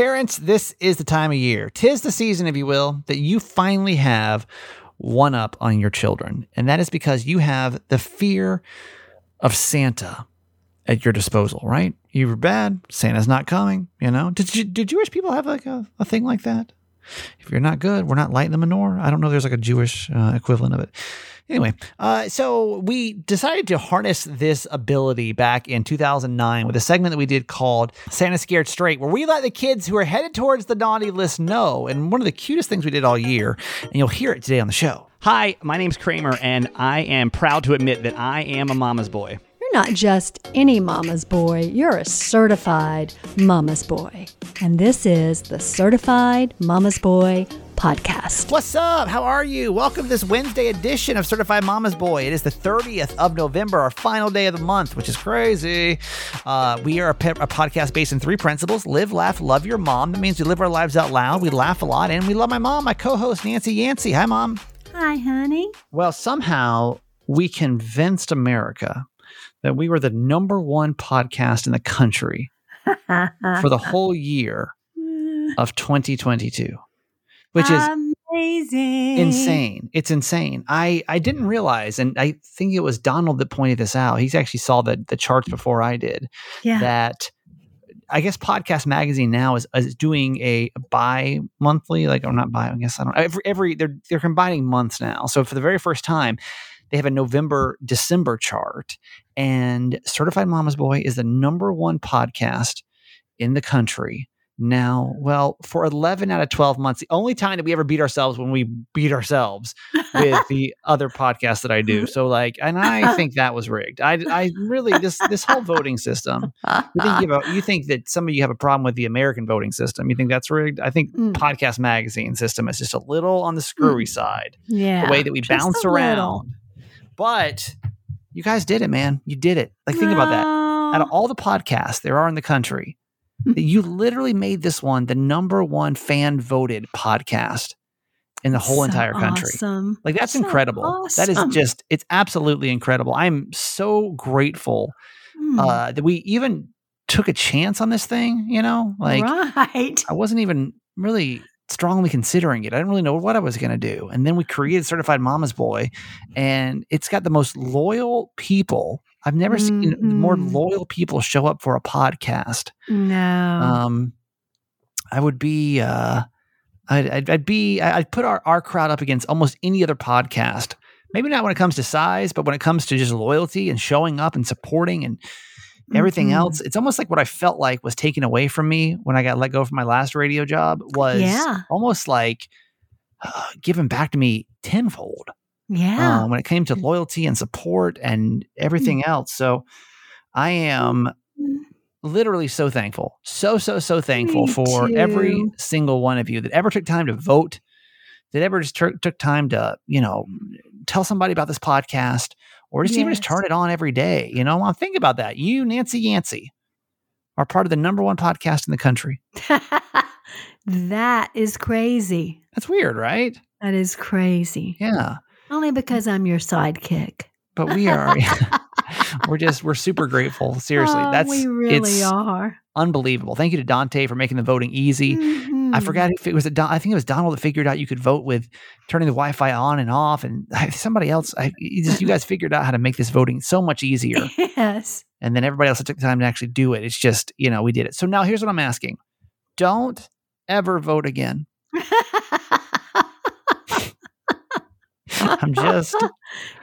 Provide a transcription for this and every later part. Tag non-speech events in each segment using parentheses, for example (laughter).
Parents, this is the time of year. Tis the season, if you will, that you finally have one up on your children. And that is because you have the fear of Santa at your disposal, right? You were bad, Santa's not coming, you know? Did, you, did Jewish people have like a, a thing like that? If you're not good, we're not lighting the menorah. I don't know there's like a Jewish uh, equivalent of it. Anyway, uh, so we decided to harness this ability back in 2009 with a segment that we did called Santa Scared Straight, where we let the kids who are headed towards the naughty list know. And one of the cutest things we did all year, and you'll hear it today on the show. Hi, my name's Kramer, and I am proud to admit that I am a mama's boy. You're not just any mama's boy, you're a certified mama's boy. And this is the Certified Mama's Boy podcast. What's up? How are you? Welcome to this Wednesday edition of Certified Mama's Boy. It is the 30th of November, our final day of the month, which is crazy. Uh, we are a, pe- a podcast based in three principles live, laugh, love your mom. That means we live our lives out loud, we laugh a lot, and we love my mom, my co host, Nancy Yancey. Hi, mom. Hi, honey. Well, somehow we convinced America that we were the number one podcast in the country for the (laughs) whole year of 2022 which is amazing, insane. It's insane. I I didn't realize, and I think it was Donald that pointed this out. He's actually saw the the charts before I did. Yeah. That I guess Podcast Magazine now is, is doing a bi monthly, like or not bi. I guess I don't. Every every they're they're combining months now. So for the very first time. They have a November December chart, and Certified Mama's Boy is the number one podcast in the country now, well, for 11 out of 12 months, the only time that we ever beat ourselves when we beat ourselves with (laughs) the other podcast that I do. So like, and I (laughs) think that was rigged. I, I really, this, this whole voting system, you think, you, think that some of you have a problem with the American voting system. You think that's rigged? I think Mm. podcast magazine system is just a little on the screwy side, yeah. the way that we bounce around. But you guys did it, man. You did it. Like, think about that. Out of all the podcasts there are in the country, Mm. you literally made this one the number one fan voted podcast in the whole So entire country. Awesome. Like that's So incredible. That is just it's absolutely incredible. I'm so grateful Hmm. uh, that we even took a chance on this thing. You know, like right. I wasn't even really strongly considering it. I didn't really know what I was going to do. And then we created Certified Mama's Boy, and it's got the most loyal people. I've never seen more Mhm. loyal people show up for a podcast. No. Um, I would be, uh, I'd, I'd, I'd be, I'd put our, our crowd up against almost any other podcast. Maybe not when it comes to size, but when it comes to just loyalty and showing up and supporting and everything Mhm. else, it's almost like what I felt like was taken away from me when I got let go from my last radio job was Yeah. almost like uh, given back to me tenfold yeah. uh, when it came to loyalty and support and everything else. So I am literally so thankful, so, so, so thankful Me for every single one of you that ever took time to vote, that ever just took took time to, you know, tell somebody about this podcast or just even just turn it on every day. You know, I'm thinking about that. You, Nancy Yancey, are part of the number one podcast in the country. (laughs) that is crazy. That's weird, right? That is crazy. Yeah. Only because I'm your sidekick. But we are, (laughs) we're just, we're super grateful. Seriously. Oh, that's, we really it's are. unbelievable. Thank you to Dante for making the voting easy. Mm-hmm. I Mhm. forgot if it was a Don, I think it was Donald that figured out you could vote with turning the Wi-Fi on and off, and (laughs) somebody else. I, you, just, you guys (laughs) figured out how to make this voting so much easier, Yes. and then everybody else took the time to actually do it. It's just you know we did it. So now here's what I'm asking: Don't ever vote again. (laughs) I'm just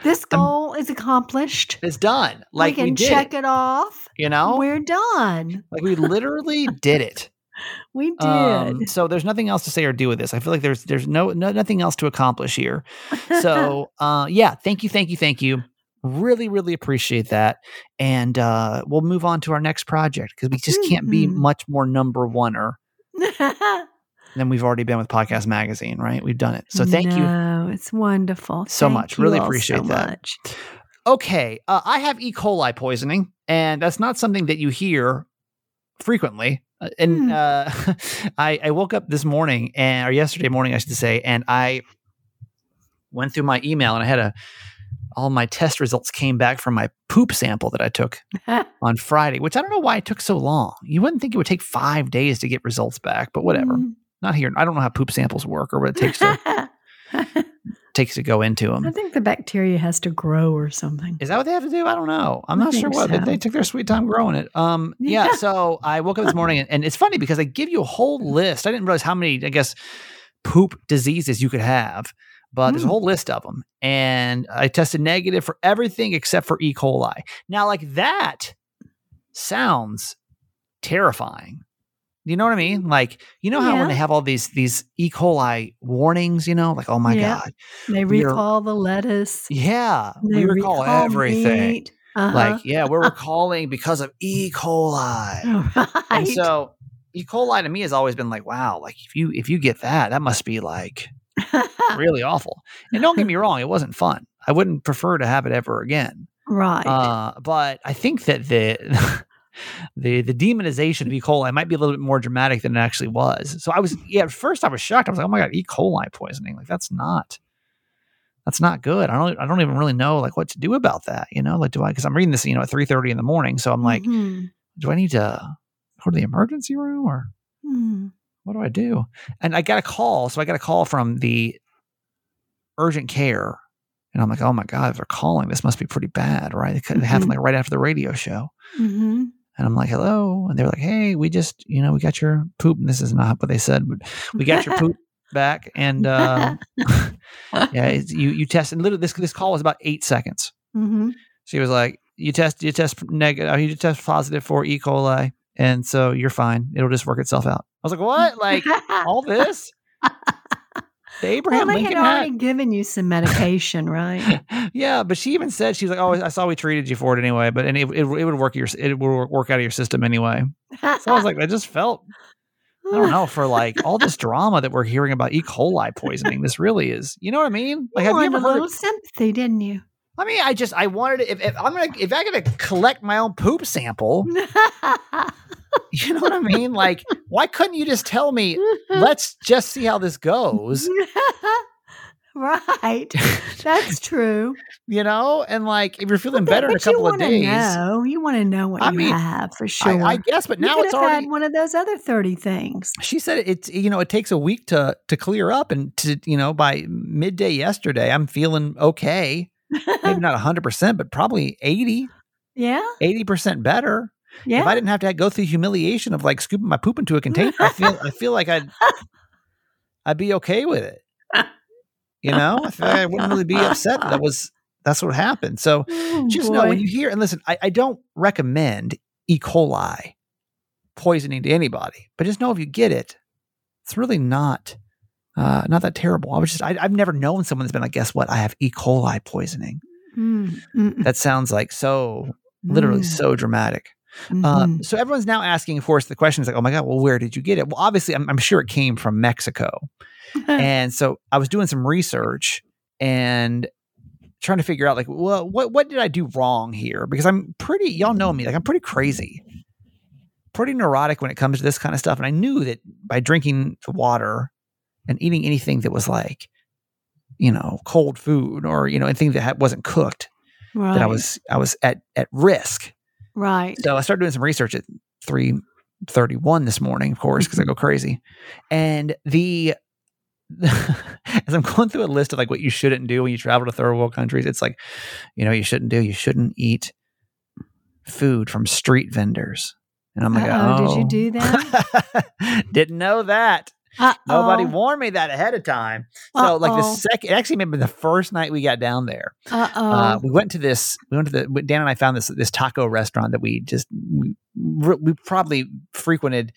this goal is accomplished. it's done. Like we we, can did check it. it off. You know, We're done. like we literally did it. We did. Um, so there's nothing else to say or do with this. I feel like there's there's no, no nothing else to accomplish here. (laughs) So uh, yeah, thank you, thank you, thank you. Really, really appreciate that. And uh, we'll move on to our next project because we just can't be Mhm. much more number oneer (laughs) than we've already been with Podcast Magazine, right? We've done it. So thank you it's wonderful. So Thank much. Really all appreciate so that. much. okay, uh, I have E. coli poisoning, and that's not something that you hear frequently. Uh, And Hmm. uh, (laughs) I, I woke up this morning, and or yesterday morning, I should say, and I went through my email, and I had a all my test results came back from my poop sample that I took (laughs) on Friday, which I don't know why it took so long. You wouldn't think it would take five days to get results back, but whatever. Mm. Not here. I don't know how poop samples work or what it takes to (laughs) takes to go into them. I think the bacteria has to grow or something. Is that what they have to do? I don't know. I'm I not sure what. but so. They took their sweet time growing it. Um, yeah. Yeah. So I woke up this (laughs) morning, and, and it's funny because they give you a whole list. I didn't realize how many, I guess, poop diseases you could have, but there's a Mm. whole list of them. And I tested negative for everything except for E. coli. Now, like that sounds terrifying. You know what I mean? Like, you know how when they have all these these E. coli warnings, you know, like, oh my Yeah. God. They recall the lettuce. Yeah. They we recall everything. meat. Uh-huh. Like, yeah, we're (laughs) recalling because of E. coli. right. And so E. coli to me has always been like, wow, like if you if you get that, that must be like (laughs) really awful. And don't get me wrong, it wasn't fun. I wouldn't prefer to have it ever again. right. Uh, but I think that the (laughs) the the demonization of E. coli might be a little bit more dramatic than it actually was. So I was yeah, at first I was shocked. I was like, oh my god, E. coli poisoning. Like that's not that's not good. I don't I don't even really know like what to do about that. You know, like do I because I'm reading this, you know, at three thirty in the morning. So I'm like, Mhm. do I need to go to the emergency room or Mm. what do I do? And I got a call. So I got a call from the urgent care. And I'm like, oh my God, they're calling, this must be pretty bad, right? It could- it happened like right after the radio show. Mhm. And I'm like, hello. And they're like, hey, we just, you know, we got your poop. And this is not what they said, but we got your poop (laughs) back. And uh, (laughs) yeah, it's, you you And Literally, this this call was about eight seconds. Mhm. She was like, you test you test negative, you test positive for E. coli, and so you're fine. It'll just work itself out. I was like, what? Like all this? (laughs) The well, Abraham they Lincoln had already given you some medication, right? (laughs) yeah, but she even said she's like, "Oh, I saw we treated you for it anyway, but and it, it, it would work your it would work out of your system anyway." So I was like, I just felt I don't know for like all this drama that we're hearing about E. coli poisoning. This really is, you know what I mean? Like, you have you ever a little sympathy, didn't you? I mean, I just I wanted to, if, if I'm gonna if I gotta collect my own poop sample, (laughs) (laughs) you know what I mean? Like, why couldn't you just tell me? Let's just see how this goes. (laughs) right. That's (laughs) true. You know, and like if you're feeling better in a couple of days, Know. You want to know what I you mean, have for sure. I guess. But You now it's already. had one of those other 30 things. she said it's you know it takes a week to to clear up and to you know by midday yesterday i'm feeling okay maybe not 100% but probably 80 yeah. 80% better Yeah. if i didn't have to go through humiliation of like scooping my poop into a container i feel i feel like i'd i'd be okay with it. You know? I feel like i wouldn't really be upset that, was that's what happened. So Oh, just know when you hear and listen I, I don't recommend e. coli poisoning to anybody but just know if you get it it's really not uh, not that terrible. I was just I, i've never known someone that's been like guess what? I have e. coli poisoning. Mm, mm, that sounds like so literally mm, so dramatic uh, mhm. so everyone's now asking of course the question is like oh my god well where did you get it well obviously i'm, I'm sure it came from mexico (laughs) and so I was doing some research and trying to figure out like, well, what what did I do wrong here? Because I'm pretty, y'all know me, like I'm pretty crazy, pretty neurotic when it comes to this kind of stuff. And I knew that by drinking the water and eating anything that was like, you know, cold food or you know anything that wasn't cooked, right. that I was I was at at risk. Right. So I started doing some research at three thirty one this morning, of course, because I go mm-hmm. crazy. And the (laughs) as I'm going through a list of like what you shouldn't do when you travel to third world countries, it's like, you know, you shouldn't do, you shouldn't eat food from street vendors. And I'm like, Uh-oh, oh, did you oh. do that? (laughs) Didn't know that. Uh-oh. Nobody warned me that ahead of time. So like the second, actually maybe the first night we got down there, Uh-oh. uh, we went to this. We went to the Dan and I found this this taco restaurant that we just we, we probably frequented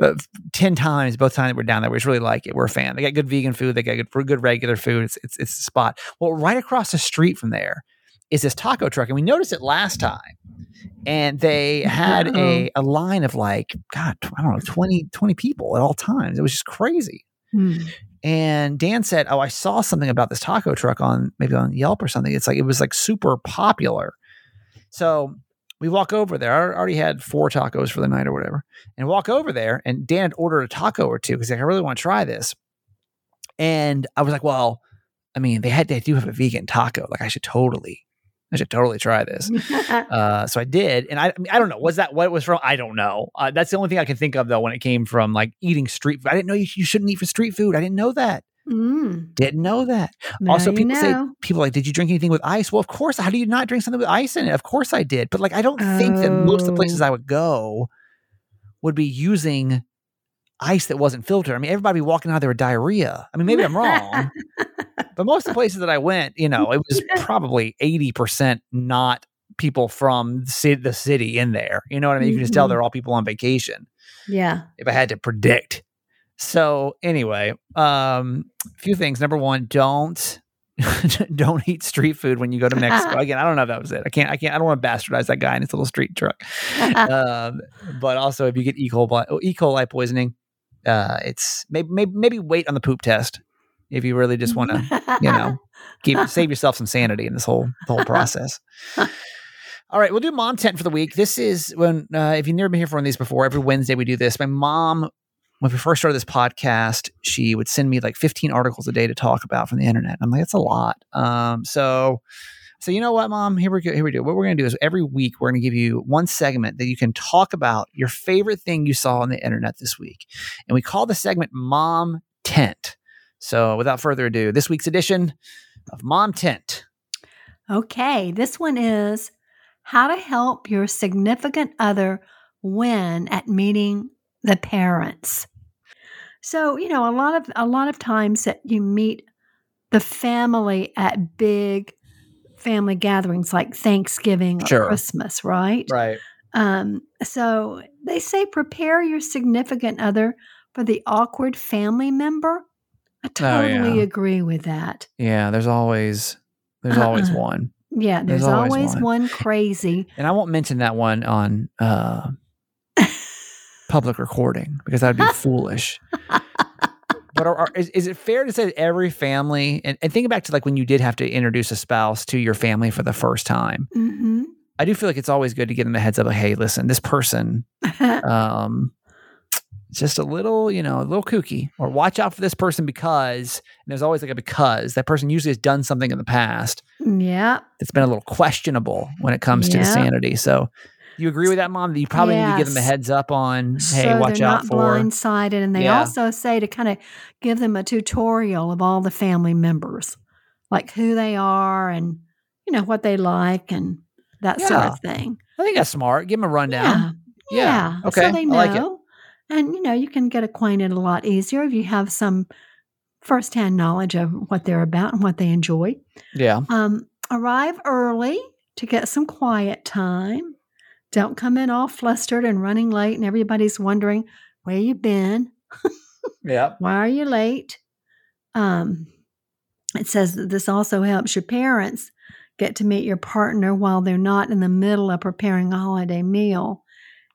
uh, ten times. Both times that we're down there, we just really like it. We're a fan. They got good vegan food. They got good good regular food. It's it's it's the spot. Well, right across the street from there is this taco truck, and we noticed it last time. And they had a, a line of like, God, I don't know, 20, 20 people at all times. It was just crazy. Hmm. And Dan said, "Oh, I saw something about this taco truck on maybe on Yelp or something. It's like it was like super popular." So we walk over there. I already had four tacos for the night or whatever, and walk over there. And Dan had ordered a taco or two because like, I really want to try this. And I was like, "Well, I mean, they had they do have a vegan taco. Like I should totally, I should totally try this. (laughs) Uh, so I did, and I, I, mean, I don't know. Was that what it was from? I don't know. Uh, that's the only thing I can think of though when it came from like eating street food. I didn't know you, you shouldn't eat for street food. I didn't know that. Mm, Didn't know that. now also, people say people are like, did you drink anything with ice? Well, of course. How do you not drink something with ice in it? Of course I did. But like, I don't think that most of the places Oh. I would go would be using ice that wasn't filtered. I mean, everybody be walking out there with diarrhea. I mean, maybe I'm wrong, (laughs) but most of the places that I went, you know, it was (laughs) probably eighty percent not people from the city in there. You know what I mean? You can just tell Mhm. they're all people on vacation yeah. if I had to predict. So anyway, um, a few things. Number one, don't (laughs) don't eat street food when you go to Mexico. (laughs) Again, I don't know if that was it. I can't. I can't. I don't want to bastardize that guy in his little street truck. um, but also, if you get E. coli, E. coli poisoning, uh, it's maybe, maybe maybe wait on the poop test if you really just want to you know keep (laughs) save yourself some sanity in this whole the whole process. All right, we'll do mom tent for the week. This is when uh, if you've never been here for one of these before, every Wednesday we do this. My mom, when we first started this podcast, she would send me like 15 articles a day to talk about from the internet. I'm like, that's a lot. Um, so so you know what, mom? Here we go. Here we do. What we're gonna do is every week we're gonna give you one segment that you can talk about your favorite thing you saw on the internet this week, and we call the segment "Mom Tent." So without further ado, this week's edition of Mom Tent. Okay, this one is how to help your significant other win at meeting the parents. So, you know, a lot of a lot of times that you meet the family at big family gatherings like Thanksgiving or Sure. Christmas, right? Right. Um, so they say prepare your significant other for the awkward family member. I Oh, yeah. totally agree with that. Yeah. There's always there's always Uh-uh. one. Yeah, There's there's, always always, one. one. crazy. And I won't mention that one on uh, (laughs) public recording because that would be foolish. (laughs) But are, are- is, is it fair to say that every family, and, and think back to like when you did have to introduce a spouse to your family for the first time, hmm I do feel like it's always good to give them a heads up like, hey, listen, this person, (laughs) um, just a little, you know, a little kooky, or watch out for this person because, and there's always like a because that person usually has done something in the past yeah, It's been a little questionable when it comes to the sanity. So, you agree with that, mom? That you probably need to give them a heads up on, hey, so watch out for. blindsided, and they Yeah. also say to kind of give them a tutorial of all the family members, like who they are and you know what they like and that sort of thing. I think that's smart. Give them a rundown. Yeah, Yeah. yeah. Okay. So they I know, like it. And you know you can get acquainted a lot easier if you have some firsthand knowledge of what they're about and what they enjoy. Yeah. Um, arrive early to get some quiet time. Don't come in all flustered and running late, and everybody's wondering where you been. Yeah. (laughs) Why are you late? Um, it says that this also helps your parents get to meet your partner while they're not in the middle of preparing a holiday meal,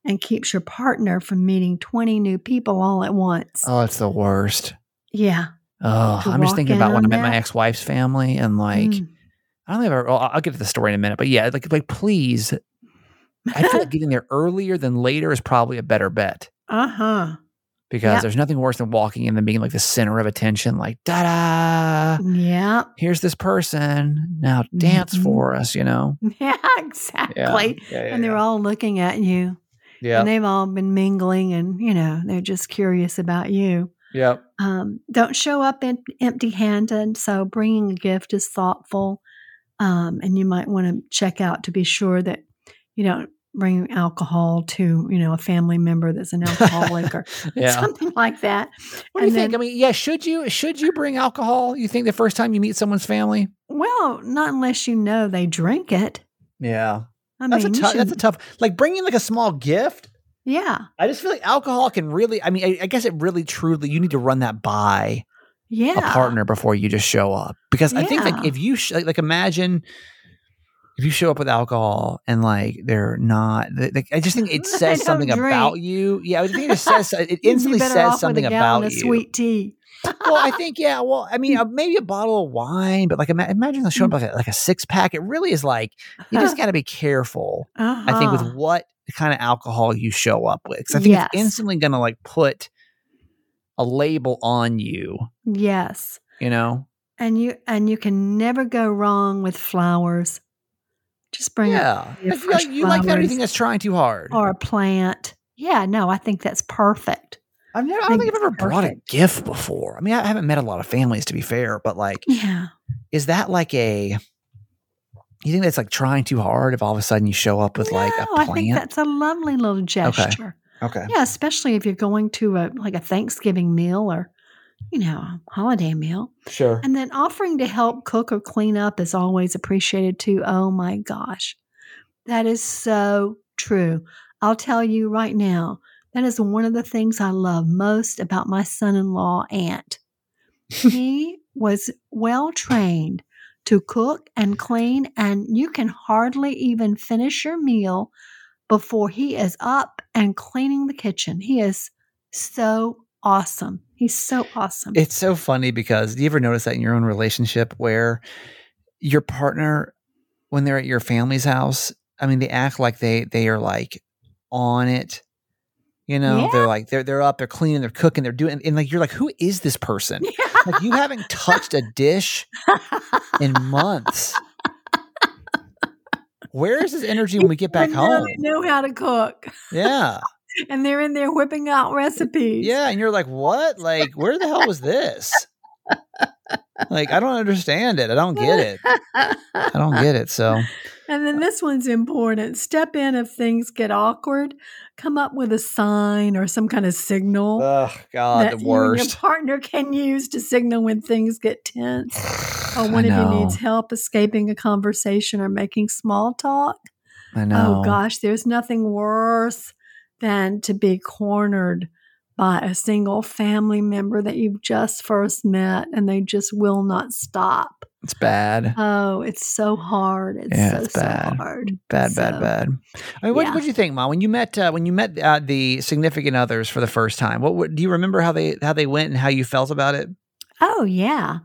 and keeps your partner from meeting twenty new people all at once. Oh, it's the worst. Yeah, Oh, I'm just thinking about when I met my ex-wife's family and like Mm. I don't think I've ever, well, I'll get to the story in a minute, but yeah, like like please, I feel like (laughs) getting there earlier than later is probably a better bet uh huh. because Yep. there's nothing worse than walking in and being like the center of attention, like da da. Yeah, Here's this person now dance Mhm. for us, you know. (laughs) yeah, exactly. yeah, yeah, and they're all looking at you, yeah, and they've all been mingling, and you know they're just curious about you. yeah, Um, don't show up em- empty-handed. So bringing a gift is thoughtful, um, and you might want to check out to be sure that you don't bring alcohol to you know a family member that's an alcoholic or (laughs) yeah. something like that. What do you And think? I mean, yeah, should you should you bring alcohol? You think the first time you meet someone's family? Well, not unless you know they drink it. Yeah, I that's mean, a tough. That's a tough. Like bringing like a small gift. yeah, I just feel like alcohol can really. I mean, I, I guess it really, truly, you need to run that by yeah, a partner before you just show up. Because I think like if you sh- like, like imagine if you show up with alcohol and like they're not. Like, I just think it (laughs) says something about you. Yeah, I think it (laughs) says it instantly says something about you. sweet tea. well, I (laughs) think yeah. Well, I mean, uh, maybe a bottle of wine, but like ima- imagine show up like a, like a six pack. It really is like you just got to be careful. I think with Uh-huh. what kind of alcohol you show up with, because I think Yes. it's instantly going to like put a label on you. yes. You know, and you and you can never go wrong with flowers. Just bring Yeah. your I feel fresh like you like everything that's trying too hard. or a plant. Yeah, no, I think that's perfect. I've never, I don't think think I've ever it's brought a gift before. I mean, I haven't met a lot of families to be fair, but like, Yeah. is that like a, you think that's like trying too hard if all of a sudden you show up with like a No, I think plant? that's a lovely little gesture. Okay. Yeah, especially if you're going to a like a Thanksgiving meal or you know, holiday meal. Sure. And then offering to help cook or clean up is always appreciated too. Oh my gosh. That is so true. I'll tell you right now, that is one of the things I love most about my son in law, Aunt. he was well trained to cook and clean, and you can hardly even finish your meal before he is up and cleaning the kitchen. He is so awesome. He's so awesome. It's so funny because do you ever notice that in your own relationship where your partner, when they're at your family's house, I mean, they act like they they are like on it. You know, Yeah. they're like they're they're up, they're cleaning, they're cooking, they're doing, and like you're like, who is this person? (laughs) Like you haven't touched a dish in months. Where is this energy when we get back They know- home? Know how to cook, Yeah, and they're in there whipping out recipes. yeah, and you're like, what? Like, where the hell was this? Like, I don't understand it. I don't get it. I don't get it. So, (laughs) And then this one's important. Step in if things get awkward. Come up with a sign or some kind of signal oh god, that the you and your partner can use to signal when things get tense (sighs) or one of you needs help escaping a conversation or making small talk. I oh, know. Oh gosh, there's nothing worse than to be cornered by a single family member that you've just first met and they just will not stop. it's bad. Oh, it's so hard. It's Yeah, so, it's bad. so hard. Bad, bad, So, bad. I mean, what yeah. do you think, Mom? When you met uh, when you met uh, the significant others for the first time, what, what do you remember how they how they went and how you felt about it? Oh, yeah.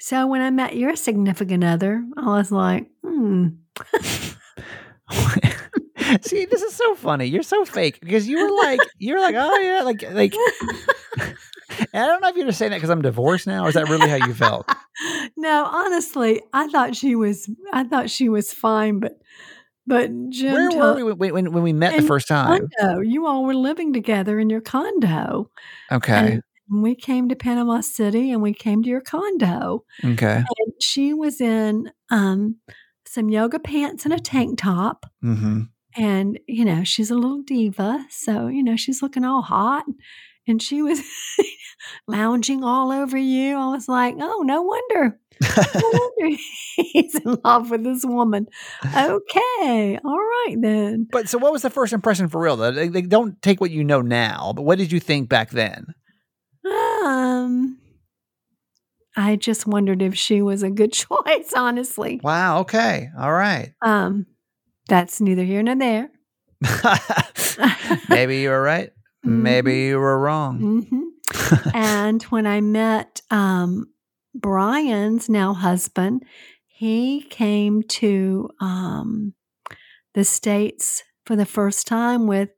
So when I met your significant other, I was like, hmm. (laughs) (laughs) (laughs) See, this is so funny. You're so fake because you were like, you were like, oh yeah, like like. (laughs) And I don't know if you're just saying that because I'm divorced now, or is that really how you felt? (laughs) no, honestly, I thought she was. I thought she was fine, but but Jim Where told- were we when, when, when we met the first time? condo. You all were living together in your condo. Okay, And we came to Panama City and we came to your condo. okay, And she was in um, some yoga pants and a tank top. mm-hmm. And, you know, she's a little diva. So, you know, she's looking all hot. And she was (laughs) lounging all over you. I was like, oh, no wonder. No (laughs) wonder (laughs) he's in love with this woman. Okay. All right, then. But so, what was the first impression for real? Though, they, they don't take what you know now, but what did you think back then? Um, I just wondered if she was a good choice, honestly. Wow. Okay. All right. Um, that's neither here nor there. (laughs) Maybe you were right. Maybe Mhm. you were wrong. Mhm. (laughs) and when I met um, Brian's now husband, he came to um, the States for the first time with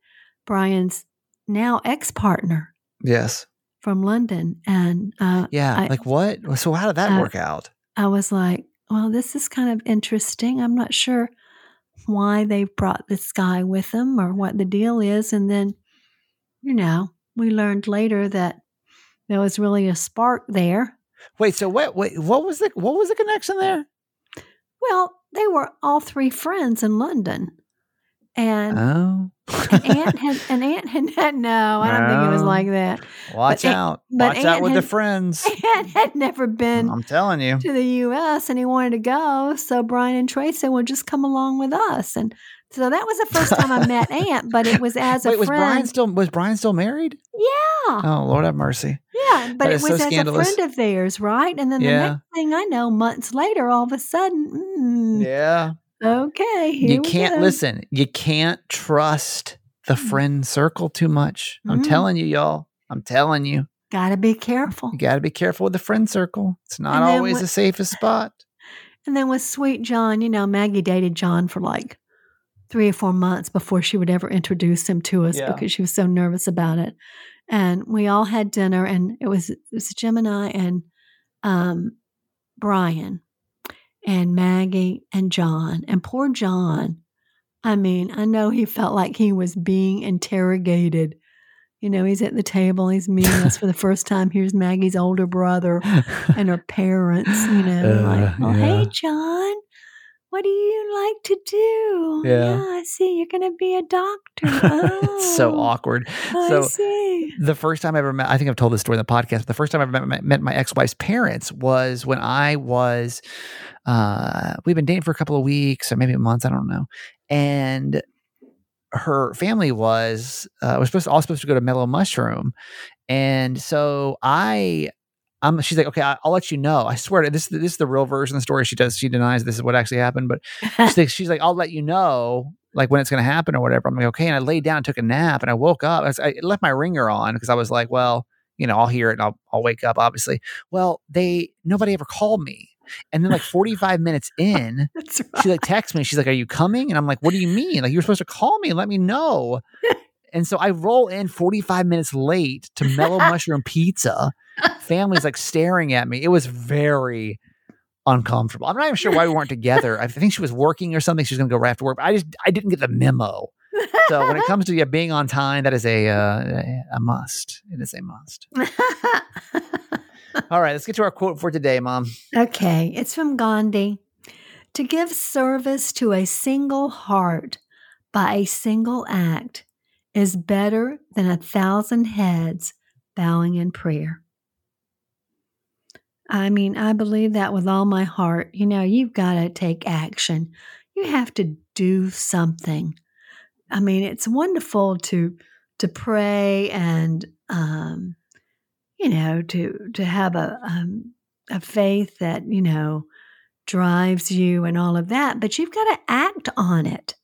Brian's now ex partner Yes. from London. And uh, Yeah. I- like what? So how did that work out? I was like, well, this is kind of interesting. I'm not sure why they brought this guy with them or what the deal is. And then, you know, we learned later that there was really a spark there. Wait. So what? Wait. What was the what was the connection there? Well, they were all three friends in London. And Oh. An aunt had an aunt had no, I don't think it was like that. Watch Aunt- out. but Watch out Aunt with the friends. (laughs) Aunt had never been I'm telling you. to the US and he wanted to go. So Brian and Trey said, Well, just come along with us. And so that was the first time I met (laughs) Aunt, but it was as a Wait, was friend. Brian still was Brian still married? yeah. Oh, Lord have mercy. Yeah. But That it was so as scandalous. a friend of theirs, right? And then the Yeah. next thing I know, months later, all of a sudden, mm, Yeah. Okay, you can't listen. You can't trust the Mm. friend circle too much. I'm Mm. telling you, y'all. I'm telling you. Gotta be careful. You got to be careful with the friend circle. It's not always what- the safest spot. (laughs) And then with Sweet John, you know, Maggie dated John for like three or four months before she would ever introduce him to us Yeah. because she was so nervous about it. And we all had dinner, and it was it was and and um, Brian and Maggie and John. And poor John, I mean, I know he felt like he was being interrogated. You know, he's at the table, he's meeting us for the (laughs) first time. Here's Maggie's older brother and her parents, you (laughs) know, Uh, like, oh, yeah. hey, John, what do you like to do? Yeah. I see you're going to be a doctor. (laughs) it's so Oh, awkward. I So see. the first time I ever met, I think I've told this story in the podcast, but the first time I ever met, met my ex wife's parents was when I was, uh, we've been dating for a couple of weeks or maybe months, I don't know. And her family was, uh, was supposed to, all supposed to go to Mellow Mushroom. And so I, um, she's like, okay, I, I'll let you know. I swear to this, this is the real version of the story. She does, she denies this is what actually happened, but (laughs) she's like, she's like, I'll let you know, like when it's going to happen or whatever. I'm like, okay. And I laid down, and took a nap, and I woke up. I, was, I left my ringer on because I was like, well, you know, I'll hear it and I'll, I'll wake up. Obviously, well, they nobody ever called me, and then like 45 minutes in, (laughs) That's she like texts me. She's like, "Are you coming?" And I'm like, "What do you mean? Like you were supposed to call me and let me know." and so I roll in 45 minutes late to Mellow (laughs) Mushroom Pizza. Family's like staring at me. It was very uncomfortable. I'm not even sure why we weren't together. I think she was working or something. She was going to go right after work. But I just I didn't get the memo. So when it (laughs) comes to yeah, being on time, that is a uh, a must. It is a must. All right, let's get to our quote for today, Mom. okay, it's from Gandhi. To give service to a single heart by a single act is better than a thousand heads bowing in prayer. I mean, I believe that with all my heart. You know, you've got to take action. You have to do something. I mean, it's wonderful to to pray and um, you know to to have a um, a faith that you know drives you and all of that. But you've got to act on it.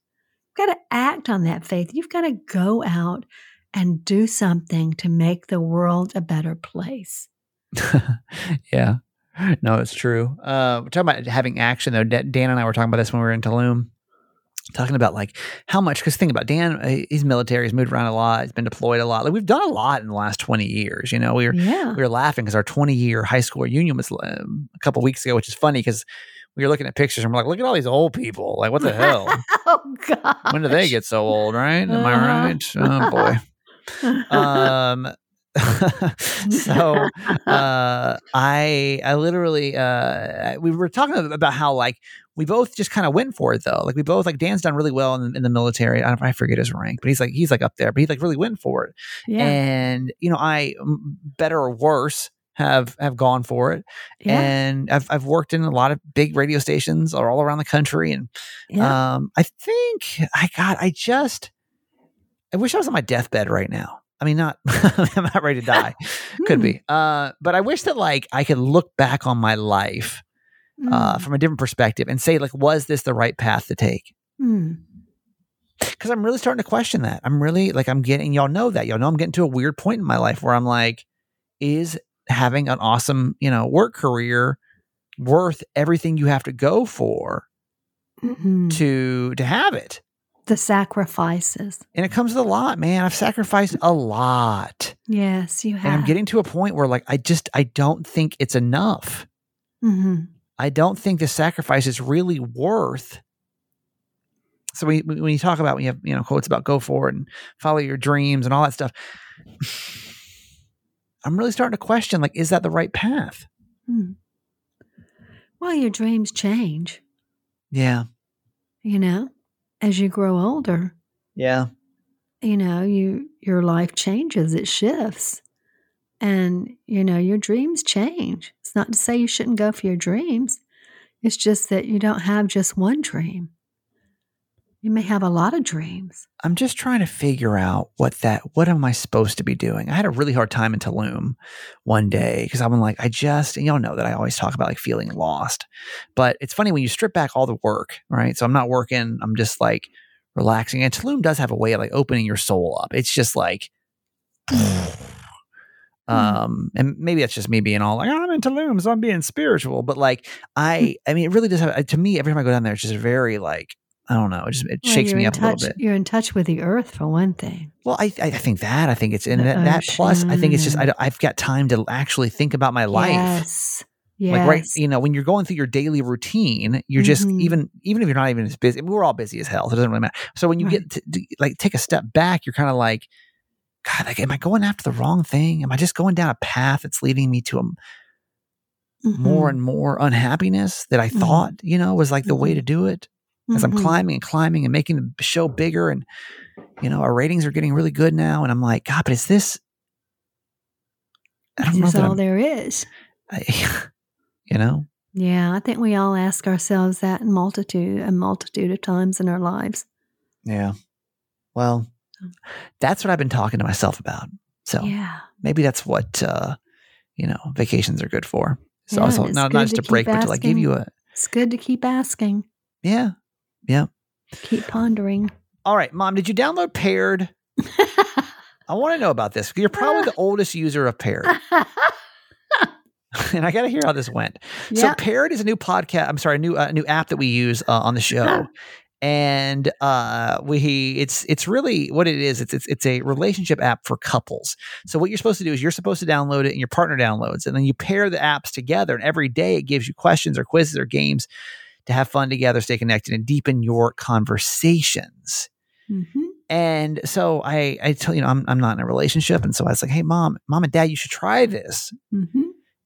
You've got to act on that faith. You've got to go out and do something to make the world a better place. (laughs) yeah. No, it's true. Uh, we're talking about having action though. Dan and I were talking about this when we were in Tulum, talking about like how much. Because think about Dan, uh, he's military, he's moved around a lot, he's been deployed a lot. Like we've done a lot in the last twenty years. You know, we were Yeah. we were laughing because our twenty year high school reunion was um, a couple weeks ago, which is funny because we were looking at pictures and we're like, look at all these old people. Like, what the (laughs) hell? oh God. when do they get so old? Right? Am I Uh-huh. right? Oh boy. um (laughs) so (laughs) uh i i literally uh we were talking about how like we both just kind of went for it though like we both like dan's done really well in, in the military I, don't, I forget his rank but he's like he's like up there but he like really went for it yeah. and you know I better or worse have have gone for it yeah. and I've, I've worked in a lot of big radio stations all around the country and yeah. um, I think I got. I just. I wish I was on my deathbed right now. I mean, not. (laughs) I'm not ready to die. (laughs) Could Hmm. be. Uh, but I wish that like I could look back on my life uh, Mm. from a different perspective and say like, was this the right path to take? Mm. Because I'm really starting to question that. I'm really like I'm getting. Y'all know that. Y'all know I'm getting to a weird point in my life where I'm like, is having an awesome you know work career worth everything you have to go for Mm. to to have it? the sacrifices. And it comes with a lot, man. I've sacrificed a lot. Yes, you have. And I'm getting to a point where like I just I don't think it's enough. Mhm. I don't think the sacrifice is really worth. So when, you- when you talk about when you have you know quotes about go for it and follow your dreams and all that stuff, (sighs) I'm really starting to question like is that the right path? Mm. Well, your dreams change, Yeah, you know, as you grow older. yeah, you know you your life changes it shifts and you know your dreams change it's not to say you shouldn't go for your dreams it's just that you don't have just one dream you may have a lot of dreams I'm just trying to figure out what that what am I supposed to be doing? I had a really hard time in Tulum one day because I'm like, I just and y'all know that I always talk about like feeling lost. But it's funny when you strip back all the work, right? So I'm not working, I'm just like relaxing. And Tulum does have a way of like opening your soul up. It's just like (sighs) (sighs) (sighs) um and maybe that's just me being all like "Oh, i'm in Tulum, so i'm being spiritual but like i i mean it really does have to me every time i go down there it's just very like i don't know it just it Well, shakes me up a little bit you're in touch with the earth for one thing well, I I think that I think it's in that, that plus I think it's just I I've got time to actually think about my life. yes Yes. Like right, you know, when you're going through your daily routine, you're just Mhm. even even if you're not even as busy. We're all busy as hell. So it doesn't really matter. So when you Right. get to, to, like take a step back, you're kind of like, God, like, am I going after the wrong thing? Am I just going down a path that's leading me to a more Mhm. and more unhappiness that I Mhm. thought, you know, was like the way Mhm. to do it? As I'm Mhm. climbing and climbing and making the show bigger, and you know, our ratings are getting really good now, and I'm like, God, but is this? I don't know This is all I'm, there is. I, (laughs) you know. Yeah, I think we all ask ourselves that in multitude, a multitude of times in our lives. Yeah. Well, that's what I've been talking to myself about. So Yeah. maybe that's what uh, you know vacations are good for. So Yeah, also it's not not just to a break, keep but to like give asking. you a It's good to keep asking, yeah, yeah. keep pondering. All right, mom, did you download Paired? (laughs) I want to know about this. You're probably the oldest user of Paired, (laughs) (laughs) and I got to hear how this went. So yeah. Paired is a new podcast. I'm sorry, a new uh, new app that we use uh, on the show. And uh, we it's it's really what it is. It's, it's it's a relationship app for couples. So what you're supposed to do is you're supposed to download it, and your partner downloads, and then you pair the apps together. And every day it gives you questions or quizzes or games to have fun together, stay connected, and deepen your conversations. Mhm. And so I I tell you know I'm I'm not in a relationship, and so I was like, hey mom, mom and dad, you should try this. Mhm.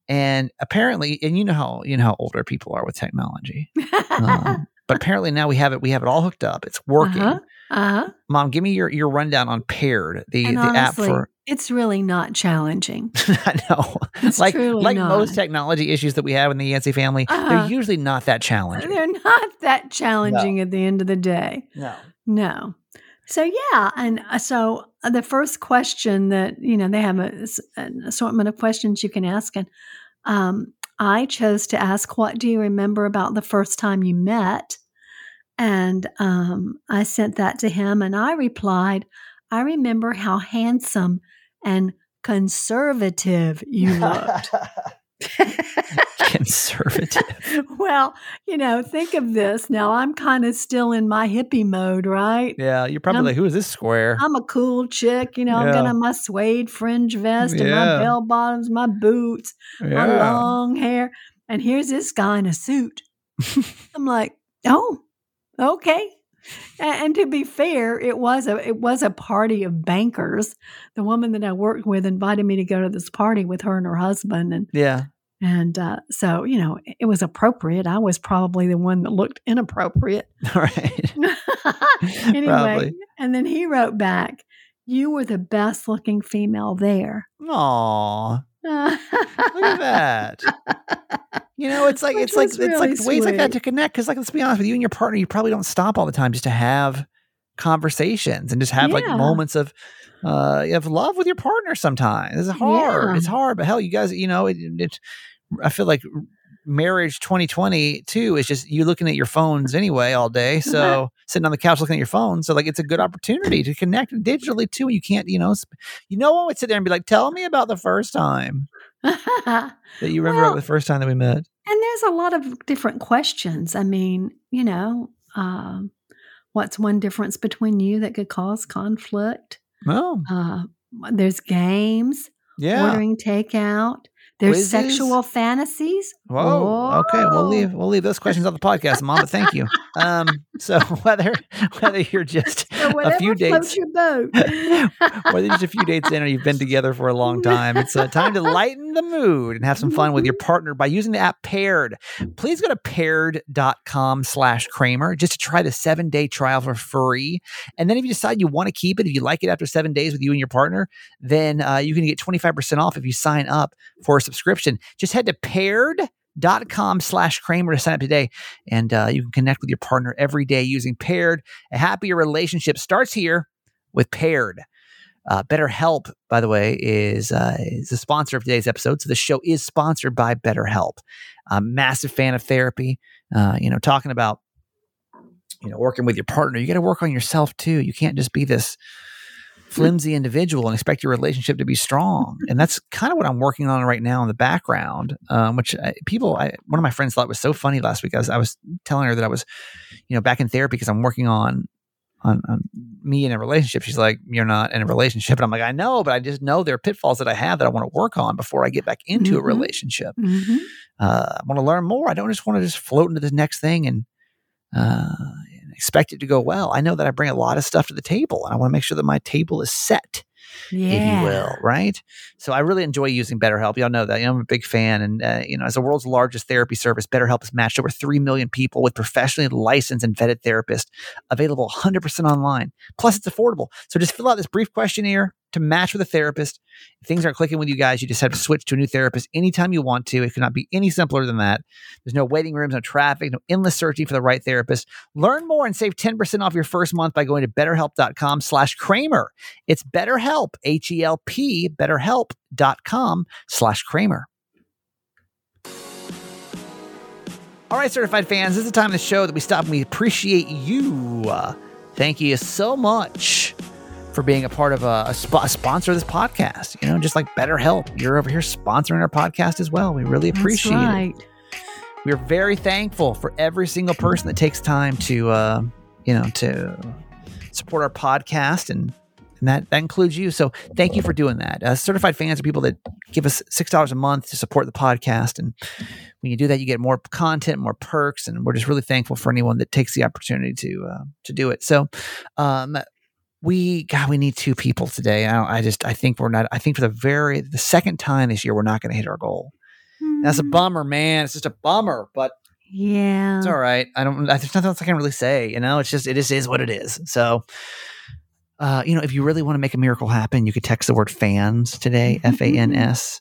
And apparently, and you know how you know how older people are with technology. (laughs) Um, but apparently now we have it we have it all hooked up. It's working. Uh-huh. Uh-huh. Mom, give me your your rundown on Paired, the And the app for. it's really not challenging. (laughs) I know, It's like like not. most technology issues that we have in the Yancey family, Uh-huh. they're usually not that challenging. They're not that challenging at the end of the day. No. No. So yeah, and uh, so uh, the first question that you know they have a, an assortment of questions you can ask, and um, I chose to ask, "What do you remember about the first time you met?" And um, I sent that to him, and I replied, "I remember how handsome and conservative you looked." (laughs) (laughs) Conservative. well, you know, think of this. Now I'm kind of still in my hippie mode, right? Yeah, you're probably Um, like, who is this square? I'm a cool chick, you know. I'm Yeah. gonna my suede fringe vest and my bell bottoms, my boots, my long hair, and here's this guy in a suit. (laughs) I'm like, oh, okay. And, to be fair, it was a it was a party of bankers. The woman that I worked with invited me to go to this party with her and her husband, and Yeah. and uh, so you know it was appropriate. I was probably the one that looked inappropriate. (laughs) All right. (laughs) anyway, Probably. and then he wrote back, "You were the best looking female there." Aw. Look at that. You know, it's like Which it's like was it's really like ways like that to connect. Because, like, let's be honest with you and your partner, you probably don't stop all the time just to have conversations and just have like moments of uh of love with your partner. Sometimes it's hard. Yeah. It's hard, but hell, you guys, you know, it, it. I feel like marriage 2022 is just you looking at your phones anyway all day. So (laughs) sitting on the couch looking at your phone. So like it's a good opportunity to connect digitally too. You can't, you know, sp- you know, one would sit there and be like, "Tell me about the first time (laughs) that you remember Well- the first time that we met." And there's a lot of different questions. I mean, you know, um, what's one difference between you that could cause conflict? Oh, Uh, there's games, yeah. ordering takeout. There's Quizzes? sexual fantasies. Whoa. Okay. We'll leave. We'll leave those questions on the podcast, Mom. But thank you. Um. So (laughs) whether whether you're just (laughs) So a few dates, your boat. (laughs) whether just a few dates in or you've been together for a long time, it's uh, time to lighten the mood and have some fun with your partner by using the app Paired. Please go to paired.com slash Kramer just to try the seven day trial for free. And then if you decide you want to keep it, if you like it after seven days with you and your partner, then uh, you can get 25% off if you sign up for a subscription. Just head to paired.com slash Kramer to sign up today. And uh, you can connect with your partner every day using Paired. A happier relationship starts here with Paired. Uh, BetterHelp, by the way, is uh, is the sponsor of today's episode. So the show is sponsored by BetterHelp. I'm massive fan of therapy. Uh, you know, talking about you know working with your partner, you got to work on yourself too. You can't just be this flimsy individual and expect your relationship to be strong. And that's kind of what I'm working on right now in the background. Um, which I, people, I, one of my friends thought was so funny last week. I was I was telling her that I was, you know, back in therapy because I'm working on on, on me in a relationship. She's like, You're not in a relationship. And I'm like, I know, but I just know there are pitfalls that I have that I want to work on before I get back into a Mhm. relationship. Mhm. Uh, I want to learn more. I don't just want to just float into the next thing and, uh, and expect it to go well. I know that I bring a lot of stuff to the table and I want to make sure that my table is set Yeah. if you will, right? So I really enjoy using BetterHelp. Y'all know that. You know, I'm a big fan. And, uh, you know, as the world's largest therapy service, BetterHelp has matched over 3 million people with professionally licensed and vetted therapists, available 100% online. Plus, it's affordable. So just fill out this brief questionnaire to match with a therapist. If things aren't clicking with you guys, you just have to switch to a new therapist anytime you want to. It could not be any simpler than that. There's no waiting rooms, no traffic, no endless searching for the right therapist. Learn more and save 10% off your first month by going to betterhelp.com slash Kramer. It's BetterHelp, H-E-L-P, betterhelp.com slash Kramer. All right, certified fans, this is the time of the show that we stop and we appreciate you. Uh, thank you so much for being a part of a, a, sp- a sponsor of this podcast. You know, just like BetterHelp, you're over here sponsoring our podcast as well. We really appreciate That's it. We're very thankful for every single person that takes time to, uh, you know, to support our podcast, and, and that that includes you. So thank you for doing that. Uh, certified fans are people that give us six dollars a month to support the podcast, and when you do that, you get more content, more perks, and we're just really thankful for anyone that takes the opportunity to uh, to do it. So. Um, we God, we need two people today. I, don't, I just I think we're not. I think for the very the second time this year, we're not going to hit our goal. That's a Mm, bummer, man. It's just a bummer, but Yeah. it's all right. I don't. There's nothing else I can really say. You know, it's just it just is what it is. So, uh, you know, if you really want to make a miracle happen, you could text the word fans today, F A N S,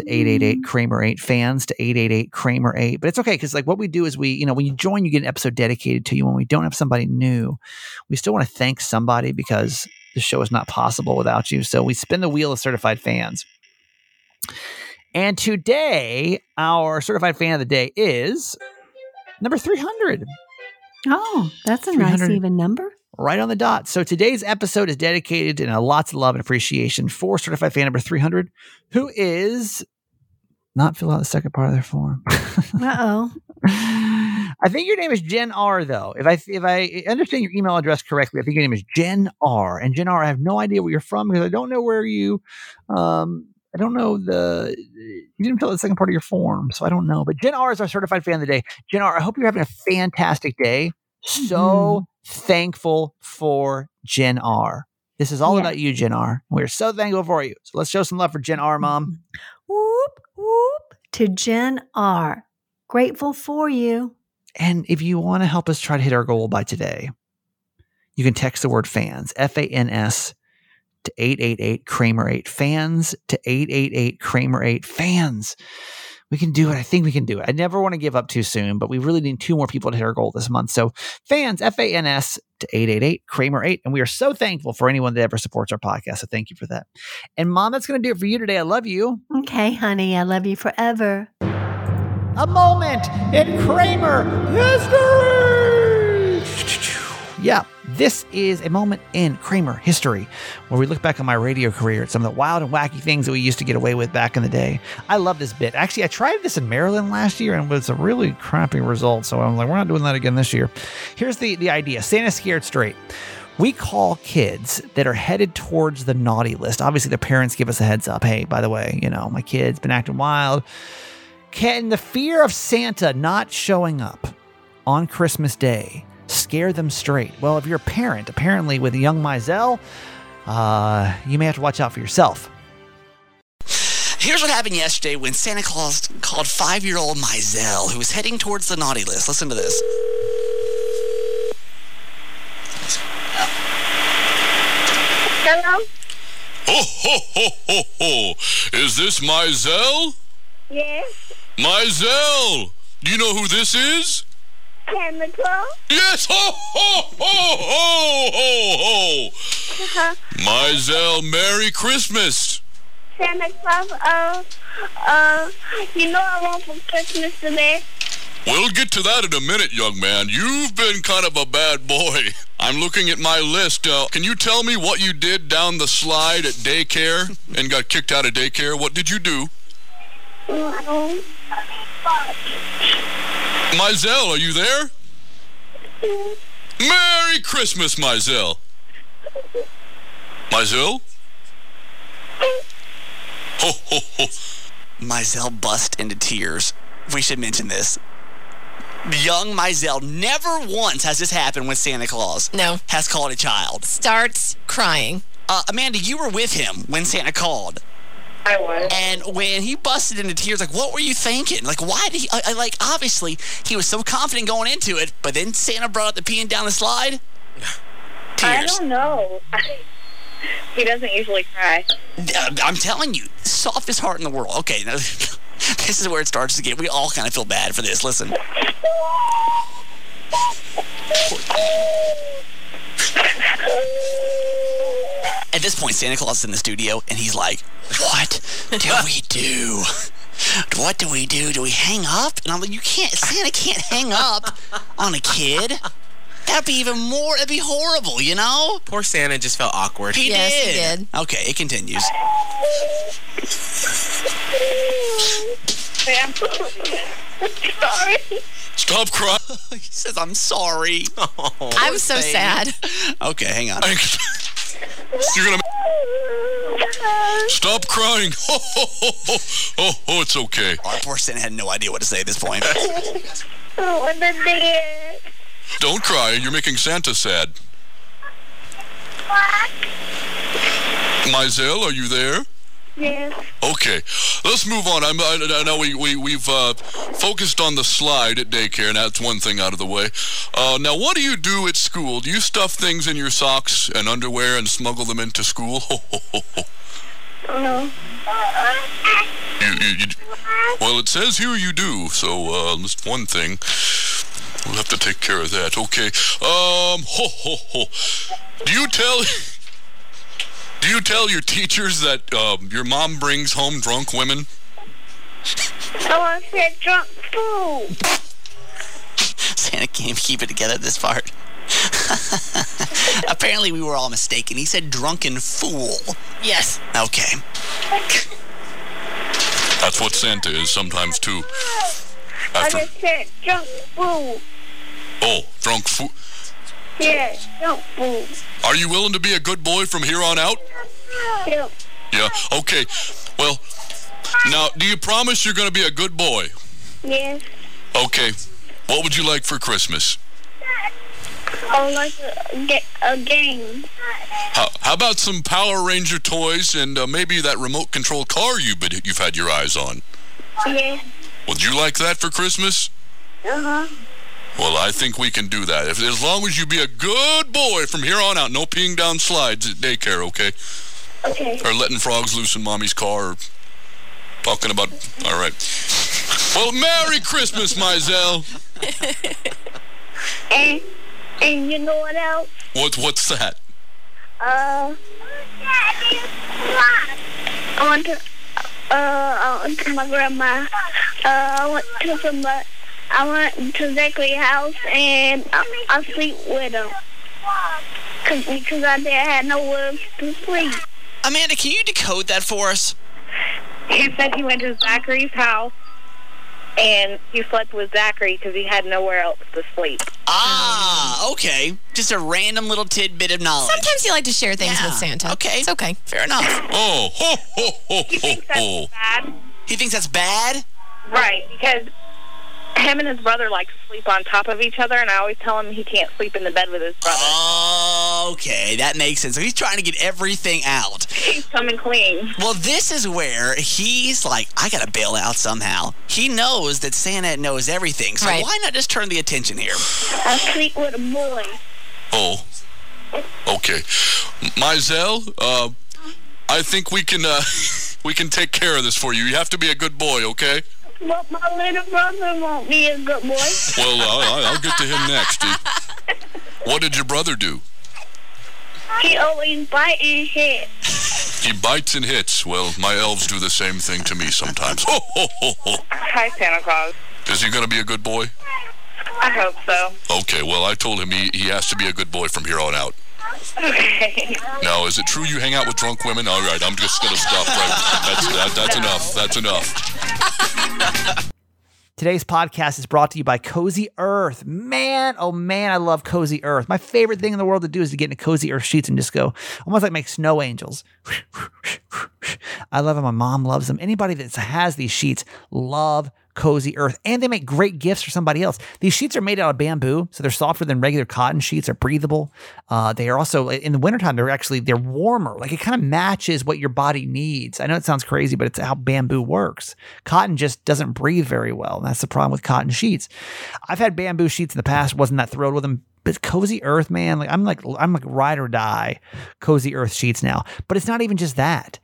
to eight eight eight mm. Kramer eight fans to eight eight eight Kramer eight. But it's okay because like what we do is we, you know, when you join, you get an episode dedicated to you. When we don't have somebody new, we still want to thank somebody because the show is not possible without you. So we spin the wheel of certified fans. And today, our certified fan of the day is number 300, Oh, that's a nice even number. Right on the dot. So today's episode is dedicated in a lots of love and appreciation for certified fan number 300, who is not fill out the second part of their form. (laughs) Uh oh. I think your name is Jen R. Though, if I if I understand your email address correctly, I think your name is Jen R. And Jen R. I have no idea where you're from because I don't know where you. Um, I don't know the. You didn't fill out the second part of your form, so I don't know. But Jen R. is our certified fan of the day. Jen R. I hope you're having a fantastic day. So thankful for Jen R. This is all Yeah. about you, Jen R. We're so thankful for you. So let's show some love for Jen R. Mom. (laughs) Whoop, whoop. To Jen R. Grateful for you. And if you want to help us try to hit our goal by today, you can text the word fans, F A N S, to 888 Kramer 8. Fans to 888 Kramer 8. Fans. We can do it. I think we can do it. I never want to give up too soon, but we really need two more people to hit our goal this month. So, fans, F A N S to 888 Kramer 8. And we are so thankful for anyone that ever supports our podcast. So, thank you for that. And, Mom, that's going to do it for you today. I love you. Okay, honey, I love you forever. a moment in Kramer history. Yeah, this is a moment in Kramer history where we look back on my radio career at some of the wild and wacky things that we used to get away with back in the day. I love this bit. Actually, I tried this in Maryland last year and it was a really crappy result. So I'm like, we're not doing that again this year. Here's the, the idea Santa scared straight. We call kids that are headed towards the naughty list. Obviously, their parents give us a heads up. Hey, by the way, you know, my kid's been acting wild. Can the fear of Santa not showing up on Christmas Day scare them straight? Well, if you're a parent, apparently with a young Myzel, uh, you may have to watch out for yourself. Here's what happened yesterday when Santa Claus called five year old Myzel, who was heading towards the naughty list. Listen to this. Hello? Ho, ho, ho, ho, ho. Is this Myzel? Yes? Myzel! Do you know who this is? Claus? Yes! Ho, ho, ho, ho, ho, ho! Uh-huh. Myzel, Merry Christmas! Santa Claus, uh, uh, you know I want for Christmas today? We'll get to that in a minute, young man. You've been kind of a bad boy. (laughs) I'm looking at my list. Uh, can you tell me what you did down the slide at daycare and got kicked out of daycare? What did you do? Myzel, are you there? Merry Christmas, Myzel. Myzel? Ho, ho, ho. Myzel bust into tears. We should mention this. Young Myzel never once has this happened when Santa Claus No. has called a child. Starts crying. Uh, Amanda, you were with him when Santa called. I was. And when he busted into tears, like, what were you thinking? Like, why did he, I, I- like, obviously, he was so confident going into it, but then Santa brought up the peeing down the slide? (sighs) I don't know. (laughs) he doesn't usually cry. Uh, I'm telling you, softest heart in the world. Okay, now, (laughs) this is where it starts to get, we all kind of feel bad for this. Listen. (laughs) At this point, Santa Claus is in the studio, and he's like, "What do (laughs) we do? What do we do? Do we hang up?" And I'm like, "You can't. Santa can't hang up on a kid. That'd be even more. That'd be horrible, you know." Poor Santa just felt awkward. He Yes, he did. did. Okay, it continues. I'm sorry. Stop crying. (laughs) he says, "I'm sorry." (laughs) Oh, I'm so thing. sad. Okay, hang on. You're gonna stop crying. (laughs) Ho, ho, ho, ho. Oh, oh, it's okay. Our poor Santa had no idea what to say at this point. What the dear? Don't cry. You're making Santa sad. Myzel, are you there? Yes. Okay, let's move on. I'm, I, I know we, we, we've uh, focused on the slide at daycare, and that's one thing out of the way. Uh, now, what do you do at school? Do you stuff things in your socks and underwear and smuggle them into school? (laughs) Ho, ho, ho, ho. No. You, you, you, well, it says here you do, so uh, that's one thing. We'll have to take care of that. Okay. Um. Ho ho ho. Do you tell? (laughs) Do you tell your teachers that um, your mom brings home drunk women? Someone said drunk food. (laughs) Santa can't keep it together at this part. (laughs) Apparently, we were all mistaken. He said drunken fool. Yes. Okay. That's what Santa is sometimes too. I just said drunk fool. oh, drunk fool. Yeah. Are you willing to be a good boy from here on out? Yep. Yeah. Okay. Well, now, do you promise you're going to be a good boy? Yes. Okay. What would you like for Christmas? I would like to get a game. How, how about some Power Ranger toys and uh, maybe that remote control car you've been, you've had your eyes on? Yeah. Would you like that for Christmas? Uh-huh. Well, I think we can do that. If, as long as you be a good boy from here on out, no peeing down slides at daycare, okay? Okay. Or letting frogs loose in mommy's car, or talking about. All right. Well, Merry Christmas, Myzel. (laughs) And and you know what else? What what's that? Uh, I went to uh I went to my grandma. Uh, I went to somebody. I went to Zachary's house and I, I sleep with him. Cause, because I didn't have nowhere to sleep. Amanda, can you decode that for us? He said he went to Zachary's house and he slept with Zachary because he had nowhere else to sleep. Ah, okay. Just a random little tidbit of knowledge. Sometimes you like to share things Yeah, with Santa. okay. It's okay. Fair enough. (laughs) Oh, ho ho ho He ho thinks that's ho. bad. He thinks that's bad? Right, because him and his brother like sleep on top of each other, and I always tell him he can't sleep in the bed with his brother. Okay, that makes sense. So he's trying to get everything out. He's coming clean. Well, this is where he's like, I gotta bail out somehow. He knows that Santa knows everything, so Right. why not just turn the attention here? I sleep with a boy. Oh. Okay. Myzel, uh, I think we can uh, (laughs) we can take care of this for you. You have to be a good boy, okay? But my little brother won't be a good boy. Well, I'll, I'll get to him next. What did your brother do? He always bite and hit. He bites and hits. Well, my elves do the same thing to me sometimes. Ho, ho, ho, ho. Hi, Santa Claus. Is he going to be a good boy? I hope so. Okay, well, I told him he, he has to be a good boy from here on out. Okay. Now, is it true you hang out with drunk women? All right, I'm just going to stop right. That's, that, that's enough. That's enough. Today's podcast is brought to you by Cozy Earth. Man, oh man, I love Cozy Earth. My favorite thing in the world to do is to get into Cozy Earth sheets and just go almost like make snow angels. (laughs) I love them. My mom loves them. Anybody that has these sheets love Cozy Earth, and they make great gifts for somebody else. These sheets are made out of bamboo, so they're softer than regular cotton sheets. Are breathable. Uh, they are also in the wintertime. They're actually they're warmer. Like it kind of matches what your body needs. I know it sounds crazy, but it's how bamboo works. Cotton just doesn't breathe very well. And that's the problem with cotton sheets. I've had bamboo sheets in the past. wasn't that thrilled with them. But cozy earth, man, like I'm like I'm like ride or die cozy earth sheets now. But it's not even just that.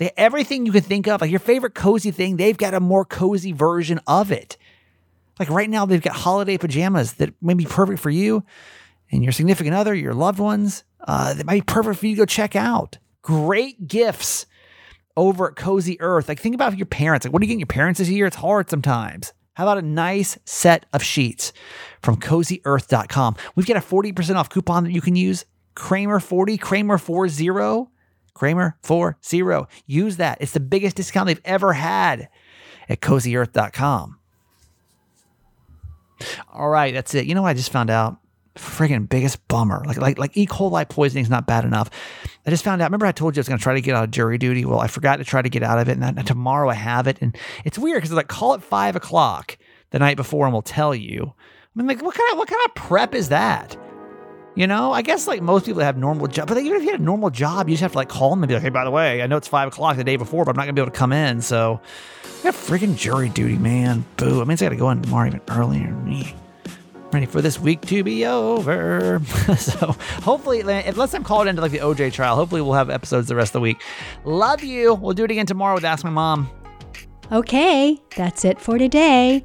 They, everything you can think of, like your favorite cozy thing, they've got a more cozy version of it. Like right now, they've got holiday pajamas that may be perfect for you and your significant other, your loved ones. Uh, that might be perfect for you to go check out. Great gifts over at Cozy Earth. Like think about your parents. Like what are you getting your parents this year? It's hard sometimes. How about a nice set of sheets from cozyearth.com? We've got a 40% off coupon that you can use. Kramer40, Kramer40. Kramer 40. Use that. It's the biggest discount they've ever had at cozyearth.com. All right, that's it. You know what I just found out? Friggin' biggest bummer. Like like like E. coli poisoning is not bad enough. I just found out. Remember, I told you I was going to try to get out of jury duty. Well, I forgot to try to get out of it, and, then tomorrow I have it. And it's weird because it's like call it five o'clock the night before, and we'll tell you. I mean, like what kind of what kind of prep is that? You know, I guess like most people have normal job, but even if you had a normal job, you just have to like call them and be like, "Hey, by the way, I know it's five o'clock the day before, but I'm not gonna be able to come in." So, I got freaking jury duty, man. Boo! I mean, I got to go in tomorrow even earlier. Me ready for this week to be over. (laughs) so hopefully, unless I'm called into like the OJ trial, hopefully we'll have episodes the rest of the week. Love you. We'll do it again tomorrow with Ask My Mom. Okay, that's it for today.